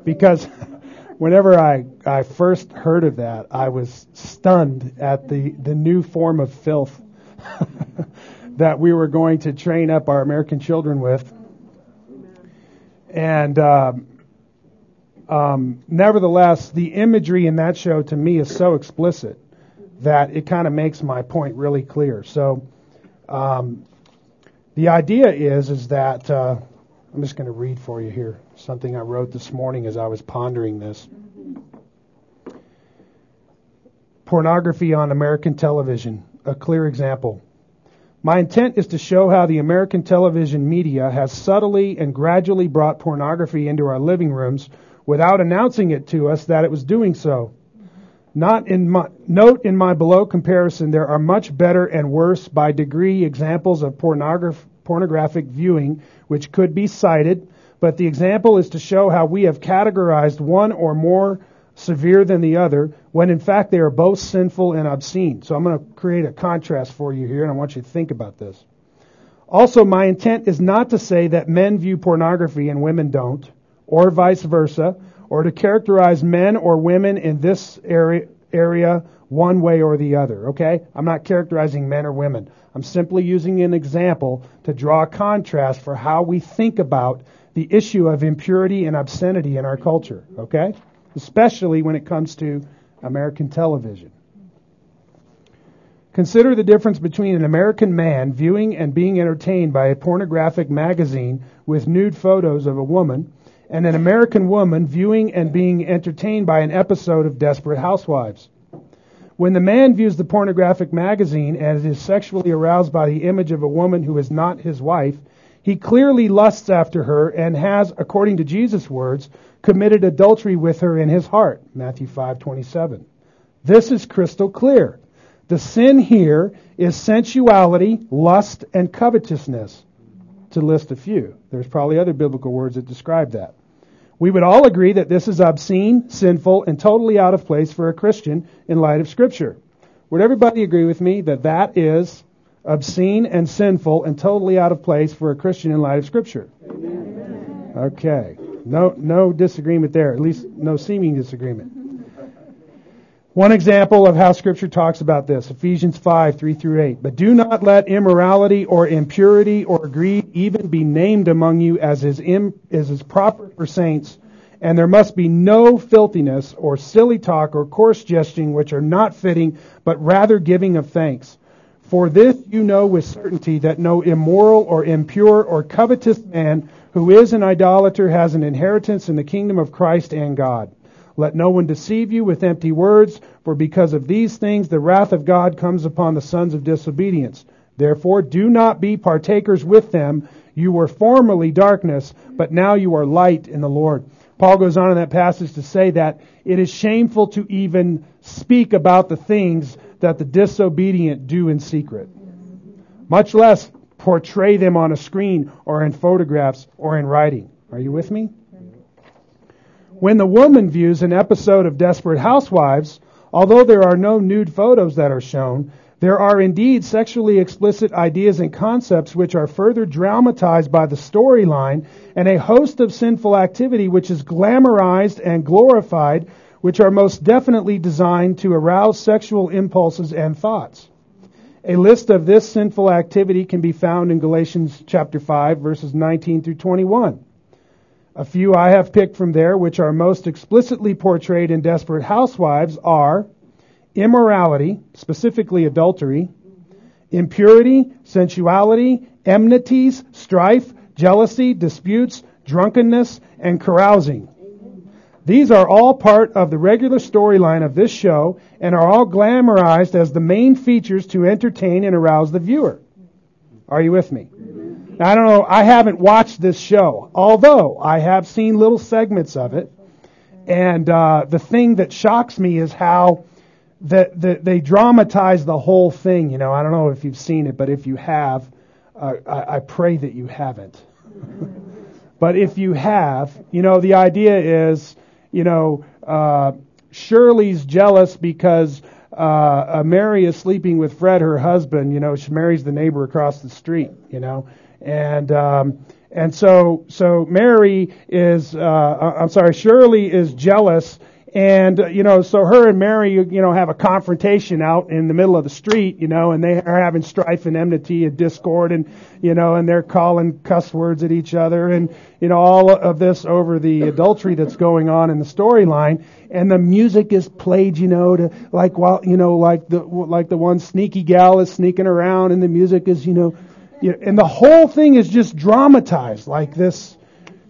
Because whenever I, I first heard of that, I was stunned at the, the new form of filth that we were going to train up our American children with. And um, um, nevertheless, the imagery in that show to me is so explicit that it kind of makes my point really clear. So, um, the idea is is that uh, I'm just going to read for you here something I wrote this morning as I was pondering this. Pornography on American television, a clear example. My intent is to show how the American television media has subtly and gradually brought pornography into our living rooms without announcing it to us that it was doing so. Not in my, note in my below comparison, there are much better and worse by degree examples of pornograph, pornographic viewing which could be cited, but the example is to show how we have categorized one or more severe than the other, when in fact they are both sinful and obscene. So I'm going to create a contrast for you here, and I want you to think about this. Also, my intent is not to say that men view pornography and women don't, or vice versa, or to characterize men or women in this area area one way or the other, okay? I'm not characterizing men or women. I'm simply using an example to draw a contrast for how we think about the issue of impurity and obscenity in our culture, okay? Especially when it comes to American television. Consider the difference between an American man viewing and being entertained by a pornographic magazine with nude photos of a woman and an American woman viewing and being entertained by an episode of Desperate Housewives. When the man views the pornographic magazine and is sexually aroused by the image of a woman who is not his wife, he clearly lusts after her and has, according to Jesus' words, committed adultery with her in his heart. Matthew 5:27. This is crystal clear. The sin here is sensuality, lust, and covetousness, to list a few. There's probably other biblical words that describe that. We would all agree that this is obscene, sinful, and totally out of place for a Christian in light of Scripture. Would everybody agree with me that that is obscene and sinful and totally out of place for a Christian in light of Scripture? Amen. Okay. No, no disagreement there. At least no seeming disagreement. One example of how Scripture talks about this, Ephesians 5, 3 through 8. But do not let immorality or impurity or greed even be named among you as is, Im, as is proper for saints, and there must be no filthiness or silly talk or coarse jesting which are not fitting, but rather giving of thanks. For this you know with certainty that no immoral or impure or covetous man who is an idolater has an inheritance in the kingdom of Christ and God. Let no one deceive you with empty words, for because of these things the wrath of God comes upon the sons of disobedience. Therefore, do not be partakers with them. You were formerly darkness, but now you are light in the Lord. Paul goes on in that passage to say that it is shameful to even speak about the things that the disobedient do in secret, much less portray them on a screen or in photographs or in writing. Are you with me? When the woman views an episode of Desperate Housewives, although there are no nude photos that are shown, there are indeed sexually explicit ideas and concepts which are further dramatized by the storyline and a host of sinful activity which is glamorized and glorified, which are most definitely designed to arouse sexual impulses and thoughts. A list of this sinful activity can be found in Galatians chapter 5 verses 19 through 21. A few I have picked from there, which are most explicitly portrayed in Desperate Housewives, are immorality, specifically adultery, impurity, sensuality, enmities, strife, jealousy, disputes, drunkenness, and carousing. These are all part of the regular storyline of this show and are all glamorized as the main features to entertain and arouse the viewer. Are you with me? Now, I don't know, I haven't watched this show, although I have seen little segments of it. And uh, the thing that shocks me is how that the, they dramatize the whole thing. You know, I don't know if you've seen it, but if you have, uh, I, I pray that you haven't. but if you have, you know, the idea is, you know, uh, Shirley's jealous because uh, Mary is sleeping with Fred, her husband. You know, she marries the neighbor across the street. You know, and um, and so so Mary is uh, I'm sorry Shirley is jealous and uh, you know so her and Mary you know have a confrontation out in the middle of the street you know and they are having strife and enmity and discord and you know and they're calling cuss words at each other and you know all of this over the adultery that's going on in the storyline. And the music is played you know to like while you know like the like the one sneaky gal is sneaking around and the music is you know you know, and the whole thing is just dramatized like this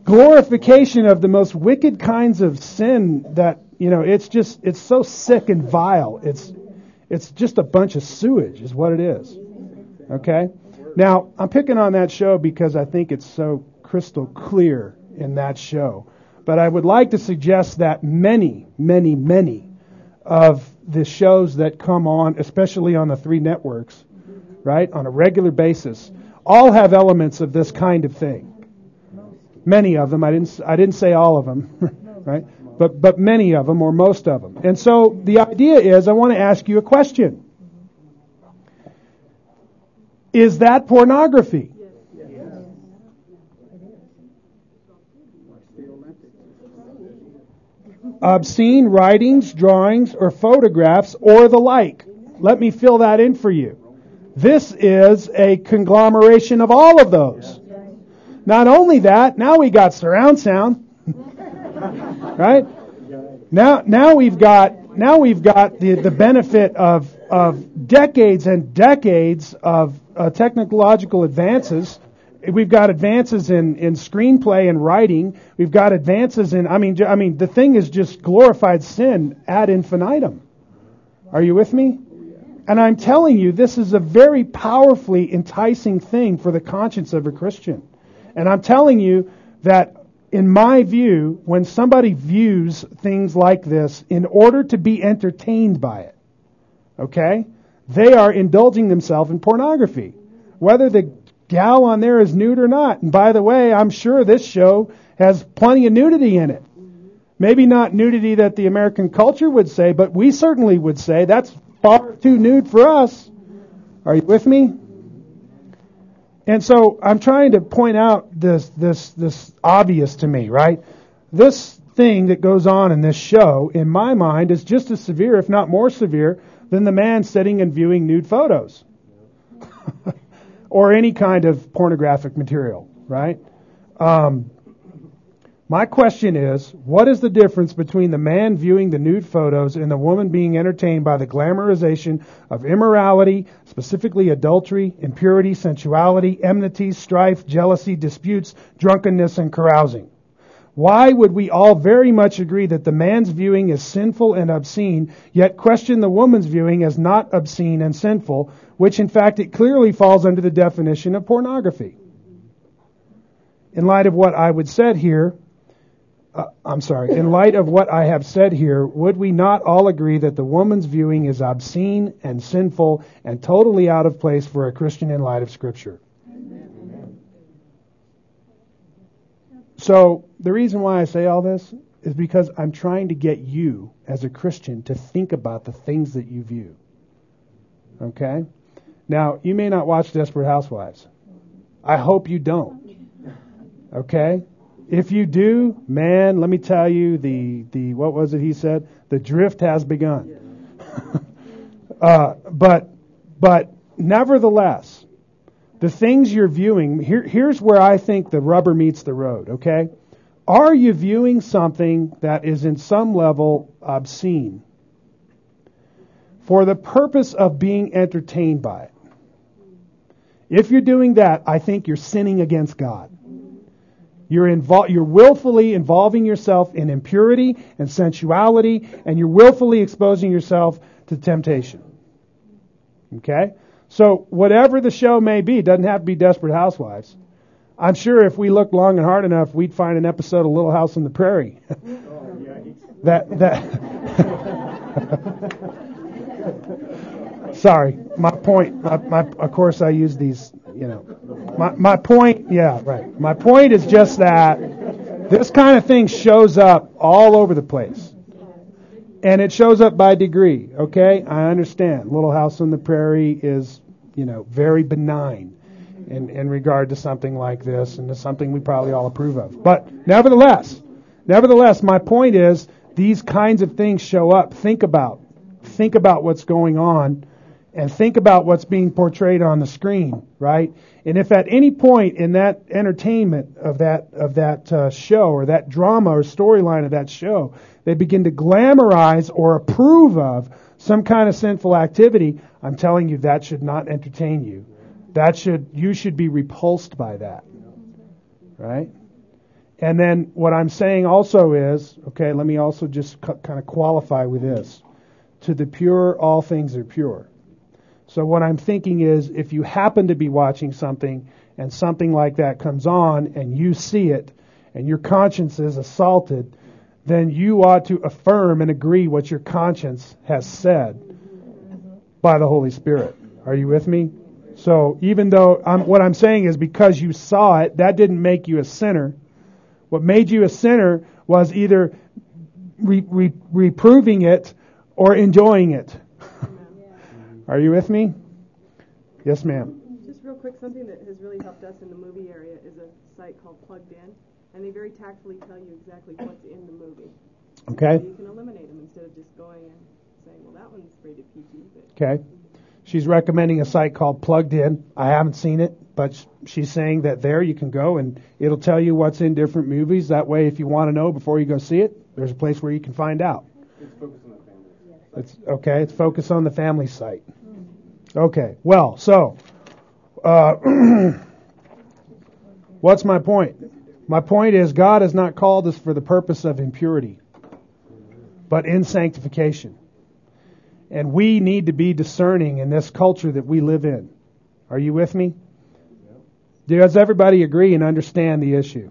glorification of the most wicked kinds of sin that, you know, it's just, it's so sick and vile. It's, it's just a bunch of sewage is what it is. Okay? Now, I'm picking on that show because I think it's so crystal clear in that show. But I would like to suggest that many, many, many of the shows that come on, especially on the three networks, right, on a regular basis, all have elements of this kind of thing. Many of them. I didn't. I didn't say all of them, right? But but many of them, or most of them. And so the idea is, I want to ask you a question. Is that pornography? obscene writings, drawings, or photographs, or the like. Let me fill that in for you. This is a conglomeration of all of those. Not only that, now we got surround sound. Right? Now, now we've got now we've got the, the benefit of of decades and decades of uh, technological advances. We've got advances in, in screenplay and writing. We've got advances in I mean I mean the thing is just glorified sin ad infinitum. Are you with me? And I'm telling you, this is a very powerfully enticing thing for the conscience of a Christian. And I'm telling you that in my view, when somebody views things like this in order to be entertained by it, okay, they are indulging themselves in pornography. Whether the gal on there is nude or not. And by the way, I'm sure this show has plenty of nudity in it. Maybe not nudity that the American culture would say, but we certainly would say that's far too nude for us. Are you with me? And so I'm trying to point out this, this, this obvious to me, right? This thing that goes on in this show, in my mind, is just as severe, if not more severe, than the man sitting and viewing nude photos. or any kind of pornographic material, right? Um, my question is, what is the difference between the man viewing the nude photos and the woman being entertained by the glamorization of immorality, specifically adultery, impurity, sensuality, enmity, strife, jealousy, disputes, drunkenness, and carousing? Why would we all very much agree that the man's viewing is sinful and obscene, yet question the woman's viewing as not obscene and sinful, which in fact it clearly falls under the definition of pornography? In light of what I would said here, Uh, I'm sorry, in light of what I have said here, would we not all agree that the woman's viewing is obscene and sinful and totally out of place for a Christian in light of Scripture? Amen. So, the reason why I say all this is because I'm trying to get you, as a Christian, to think about the things that you view. Okay? Now, you may not watch Desperate Housewives. I hope you don't. Okay? If you do, man, let me tell you, the, the what was it he said? The drift has begun. uh, but, but nevertheless, the things you're viewing, here, here's where I think the rubber meets the road, okay? Are you viewing something that is in some level obscene for the purpose of being entertained by it? If you're doing that, I think you're sinning against God. You're, invol- you're willfully involving yourself in impurity and sensuality, and you're willfully exposing yourself to temptation. Okay? So, whatever the show may be, doesn't have to be Desperate Housewives. I'm sure if we looked long and hard enough, we'd find an episode of Little House on the Prairie. Oh, that, that. Sorry, my point. My, my, of course, I use these you know, my, my point, yeah, right. My point is just that this kind of thing shows up all over the place. And it shows up by degree, okay? I understand. Little House on the Prairie is, you know, very benign in, in regard to something like this, and it's something we probably all approve of. But nevertheless, nevertheless, my point is these kinds of things show up. Think about, think about what's going on and think about what's being portrayed on the screen, right? And if at any point in that entertainment of that of that uh, show or that drama or storyline of that show, they begin to glamorize or approve of some kind of sinful activity, I'm telling you that should not entertain you. That should you should be repulsed by that. Right? And then what I'm saying also is, okay, let me also just kind of qualify with this. To the pure all things are pure. So what I'm thinking is if you happen to be watching something and something like that comes on and you see it and your conscience is assaulted, then you ought to affirm and agree what your conscience has said by the Holy Spirit. Are you with me? So even though I'm, what I'm saying is because you saw it, that didn't make you a sinner. What made you a sinner was either re, re, reproving it or enjoying it. Are you with me? Yes, ma'am. Just real quick, something that has really helped us in the movie area is a site called Plugged In, and they very tactfully tell you exactly what's in the movie. Okay? So you can eliminate them instead of just going and saying, well, that one's rated PG. Okay. She's recommending a site called Plugged In. I haven't seen it, but she's saying that there you can go and it'll tell you what's in different movies. That way, if you want to know before you go see it, there's a place where you can find out. It's Focus on the Family. It's okay. It's Focus on the Family site. Okay. Well, so uh, what's my point? My point is God has not called us for the purpose of impurity, but in sanctification. And we need to be discerning in this culture that we live in. Are you with me? Does everybody agree and understand the issue?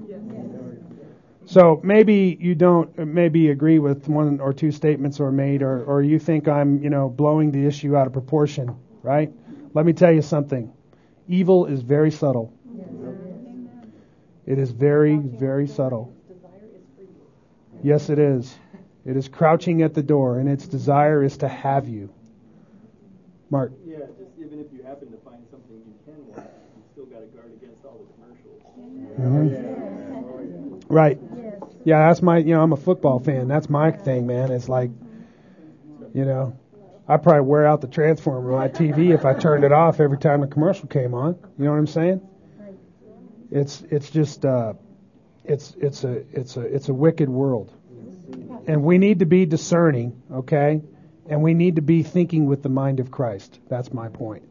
So maybe you don't maybe agree with one or two statements or made, or, or you think I'm you know blowing the issue out of proportion, right? Let me tell you something. Evil is very subtle. It is very very subtle. Yes, it is. It is crouching at the door, and its desire is to have you. Mark. Yeah, just even if you happen to find something you can watch, you still got to guard against all the commercials. Mm-hmm. Right. Yeah, that's my. You know, I'm a football fan. That's my thing, man. It's like, you know, I probably wear out the transformer on my TV if I turned it off every time a commercial came on. You know what I'm saying? It's it's just uh, it's it's a it's a it's a wicked world, and we need to be discerning, okay? And we need to be thinking with the mind of Christ. That's my point.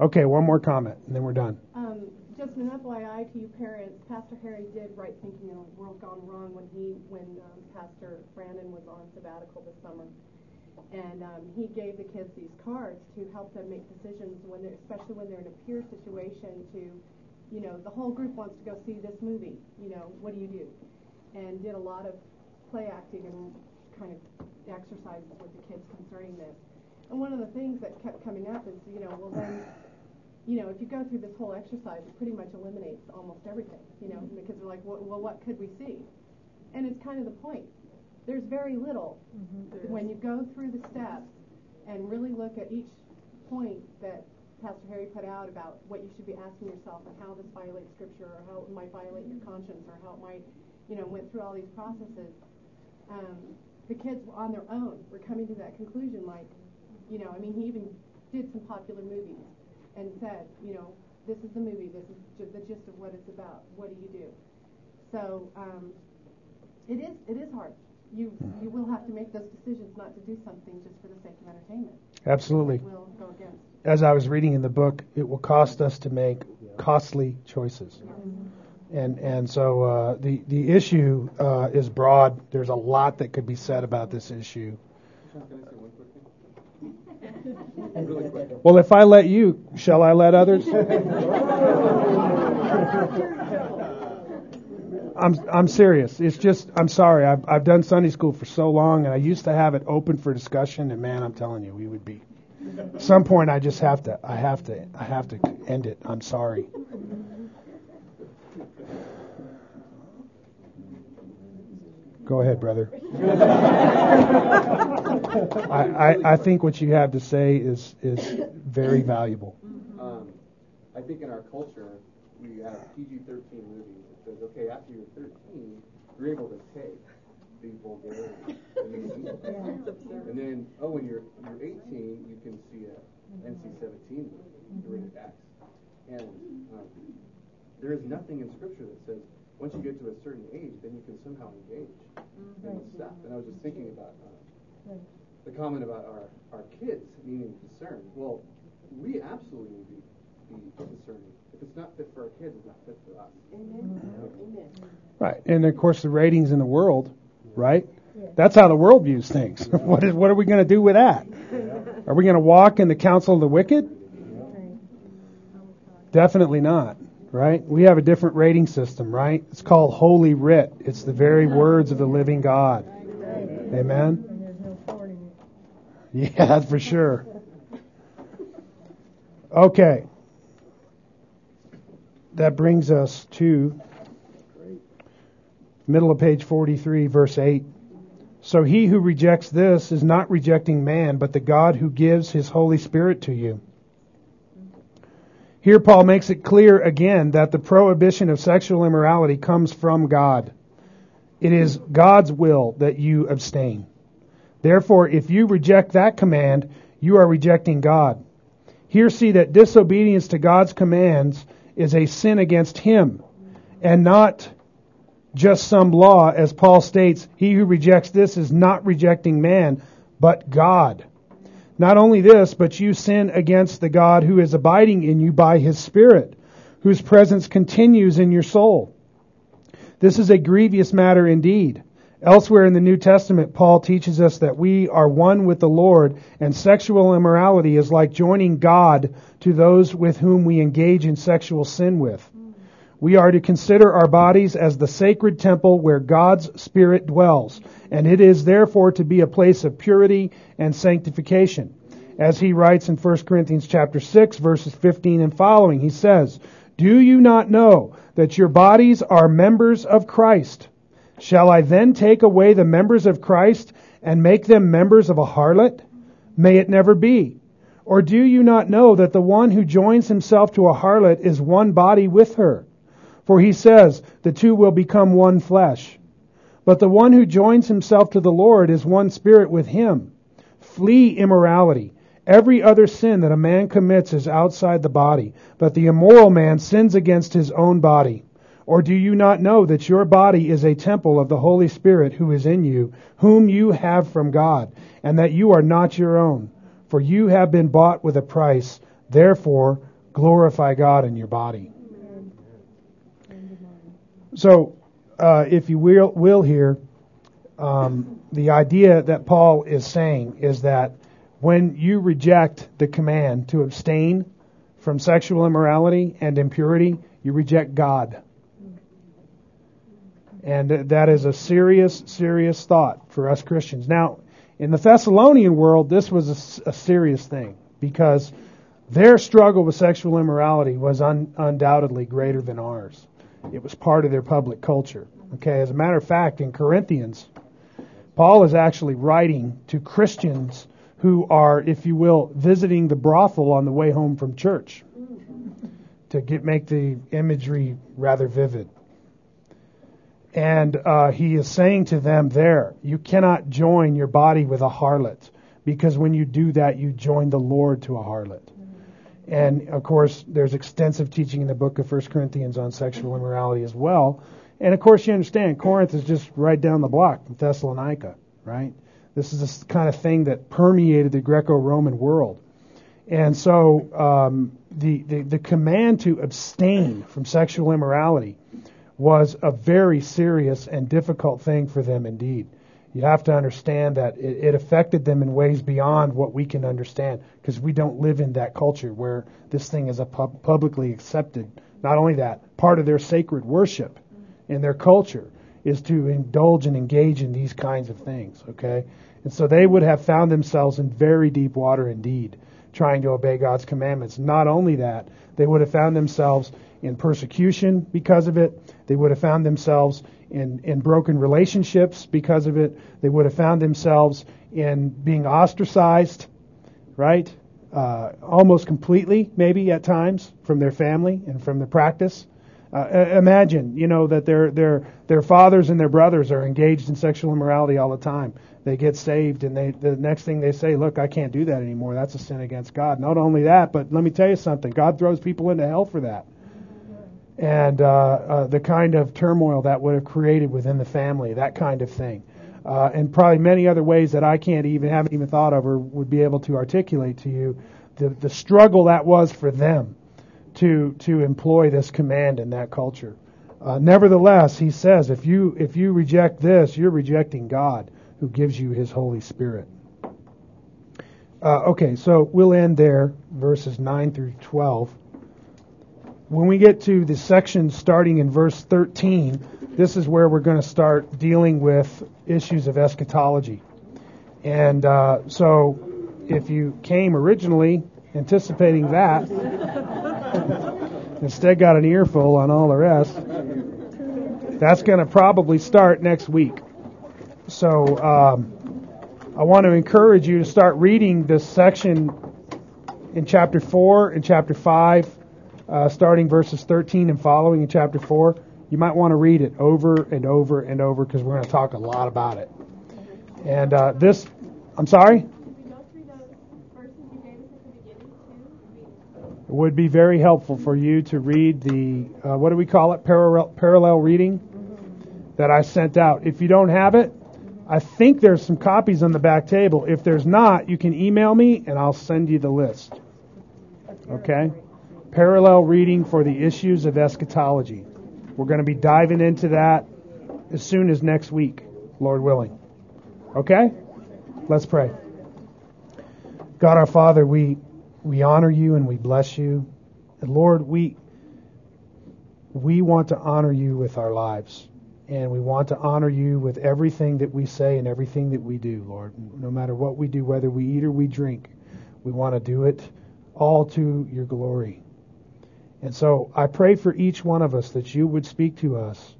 Okay, one more comment, and then we're done. Um, just an FYI to you parents, Pastor Harry did write Thinking in a World Gone Wrong when he when um, Pastor Brandon was on sabbatical this summer, and um, he gave the kids these cards to help them make decisions when they're especially when they're in a peer situation. To, you know, the whole group wants to go see this movie. You know, what do you do? And did a lot of play acting and kind of exercises with the kids concerning this. And one of the things that kept coming up is, you know, well then you know, if you go through this whole exercise, it pretty much eliminates almost everything, you know, because they're like, well, well what could we see? And it's kind of the point. There's very little when you go through the steps and really look at each point that Pastor Harry put out about what you should be asking yourself and how this violates Scripture or how it might violate your conscience or how it might, you know, went through all these processes. Um, the kids on their own were coming to that conclusion, like, you know, I mean, he even did some popular movies and said, you know, this is the movie, this is ju- the gist of what it's about. What do you do? So um, it is it is hard. You you will have to make those decisions not to do something just for the sake of entertainment. Absolutely. Will go against. As I was reading in the book, it will cost us to make costly choices. And and so uh, the the issue uh, is broad. There's a lot that could be said about this issue. Can I say one quick thing? Really. Well, if I let you, shall I let others? I'm I'm serious. It's just I'm sorry. I've I've done Sunday school for so long, and I used to have it open for discussion. And man, I'm telling you, we would be. At some point, I just have to. I have to. I have to end it. I'm sorry. Go ahead, brother. I, I, I think what you have to say is is very valuable. Um, I think in our culture, we have PG-13 movies says, okay, after you're 13, you're able to take the vulgarity. and the meanness. And then, oh, when you're you're 18, you can see a NC-17 movie, rated X. And um, there is nothing in Scripture that says once you get to a certain age, then you can somehow engage in this stuff. And I was just thinking about uh, the comment about our, our kids needing to discern. Well, we absolutely need to be discerning. If it's not fit for our kids, it's not fit for us. Right, and of course the ratings in the world, right? That's how the world views things. what is what are we going to do with that? Are we going to walk in the counsel of the wicked? Definitely not. Right? We have a different rating system, right? It's called Holy Writ. It's the very words of the living God. Amen. And there's no porn in it. Yeah, that's for sure. Okay. That brings us to middle of page 43, verse 8. So he who rejects this is not rejecting man, but the God who gives his Holy Spirit to you. Here, Paul makes it clear again that the prohibition of sexual immorality comes from God. It is God's will that you abstain. Therefore, if you reject that command, you are rejecting God. Here see that disobedience to God's commands is a sin against Him and not just some law. As Paul states, he who rejects this is not rejecting man, but God. Not only this, but you sin against the God who is abiding in you by his Spirit, whose presence continues in your soul. This is a grievous matter indeed. Elsewhere in the New Testament, Paul teaches us that we are one with the Lord, and sexual immorality is like joining God to those with whom we engage in sexual sin with. We are to consider our bodies as the sacred temple where God's Spirit dwells, and it is therefore to be a place of purity and sanctification. As he writes in 1 Corinthians chapter 6 verses 15 and following, he says, Do you not know that your bodies are members of Christ? Shall I then take away the members of Christ and make them members of a harlot? May it never be. Or do you not know that the one who joins himself to a harlot is one body with her? For he says, the two will become one flesh. But the one who joins himself to the Lord is one spirit with him. Flee immorality. Every other sin that a man commits is outside the body, but the immoral man sins against his own body. Or do you not know that your body is a temple of the Holy Spirit who is in you, whom you have from God, and that you are not your own? For you have been bought with a price. Therefore, glorify God in your body. So, uh, if you will, will here, um, the idea that Paul is saying is that when you reject the command to abstain from sexual immorality and impurity, you reject God. And that is a serious, serious thought for us Christians. Now, in the Thessalonian world, this was a, a serious thing because their struggle with sexual immorality was un, undoubtedly greater than ours. It was part of their public culture. Okay, as a matter of fact, in Corinthians, Paul is actually writing to Christians who are, if you will, visiting the brothel on the way home from church to get make the imagery rather vivid. And uh, he is saying to them there, you cannot join your body with a harlot, because when you do that, you join the Lord to a harlot. And of course, there's extensive teaching in the book of 1 Corinthians on sexual immorality as well. And of course, you understand, Corinth is just right down the block from Thessalonica, right? This is the kind of thing that permeated the Greco Roman world. And so um, the, the, the command to abstain from sexual immorality was a very serious and difficult thing for them indeed you have to understand that it, it affected them in ways beyond what we can understand because we don't live in that culture where this thing is a pub- publicly accepted. Not only that, part of their sacred worship in their culture is to indulge and engage in these kinds of things, okay? And so they would have found themselves in very deep water indeed, trying to obey God's commandments. Not only that, they would have found themselves in persecution because of it. They would have found themselves in, in broken relationships because of it. They would have found themselves in being ostracized, right? Uh, almost completely, maybe at times, from their family and from the practice. Uh, imagine, you know, that their their their fathers and their brothers are engaged in sexual immorality all the time. They get saved, and they the next thing they say, "Look, I can't do that anymore. That's a sin against God." Not only that, but let me tell you something: God throws people into hell for that and uh, uh, the kind of turmoil that would have created within the family, that kind of thing. Uh, and probably many other ways that I can't even haven't even thought of or would be able to articulate to you the, the struggle that was for them to to employ this command in that culture. Uh, nevertheless, he says, if you if you reject this, you're rejecting God, who gives you His Holy Spirit. Uh, okay, so we'll end there, verses nine through twelve when we get to the section starting in verse 13, this is where we're going to start dealing with issues of eschatology. And uh, so, if you came originally anticipating that, instead got an earful on all the rest, that's going to probably start next week. So, um, I want to encourage you to start reading this section in chapter 4 and chapter 5 uh, starting verses 13 and following in chapter 4. You might want to read it over and over and over because we're going to talk a lot about it. And uh, this, I'm sorry? It would be very helpful for you to read the, uh, what do we call it, parallel, parallel reading that I sent out. If you don't have it, I think there's some copies on the back table. If there's not, you can email me and I'll send you the list. Okay? Parallel reading for the issues of eschatology. We're going to be diving into that as soon as next week, Lord willing. Okay? Let's pray. God our Father, we we honor you and we bless you. And Lord, we we want to honor you with our lives. And we want to honor you with everything that we say and everything that we do, Lord. No matter what we do, whether we eat or we drink, we want to do it all to your glory. And so I pray for each one of us that you would speak to us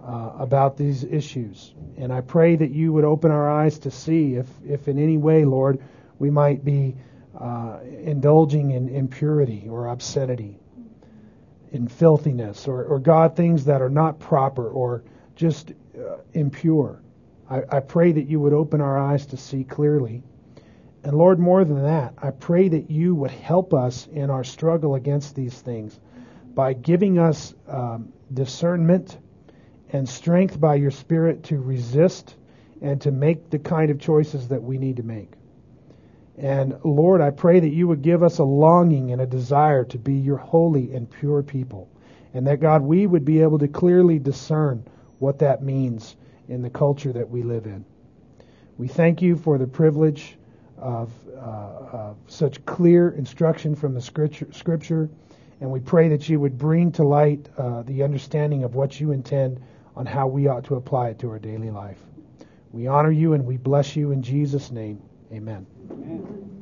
uh, about these issues. And I pray that you would open our eyes to see if, if in any way, Lord, we might be uh, indulging in impurity or obscenity, in filthiness, or, or God, things that are not proper or just uh, impure. I, I pray that you would open our eyes to see clearly. And Lord, more than that, I pray that you would help us in our struggle against these things by giving us um, discernment and strength by your Spirit to resist and to make the kind of choices that we need to make. And Lord, I pray that you would give us a longing and a desire to be your holy and pure people. And that, God, we would be able to clearly discern what that means in the culture that we live in. We thank you for the privilege of, uh, of such clear instruction from the scripture, scripture, and we pray that you would bring to light uh, the understanding of what you intend on how we ought to apply it to our daily life. We honor you and we bless you in Jesus' name. Amen. Amen.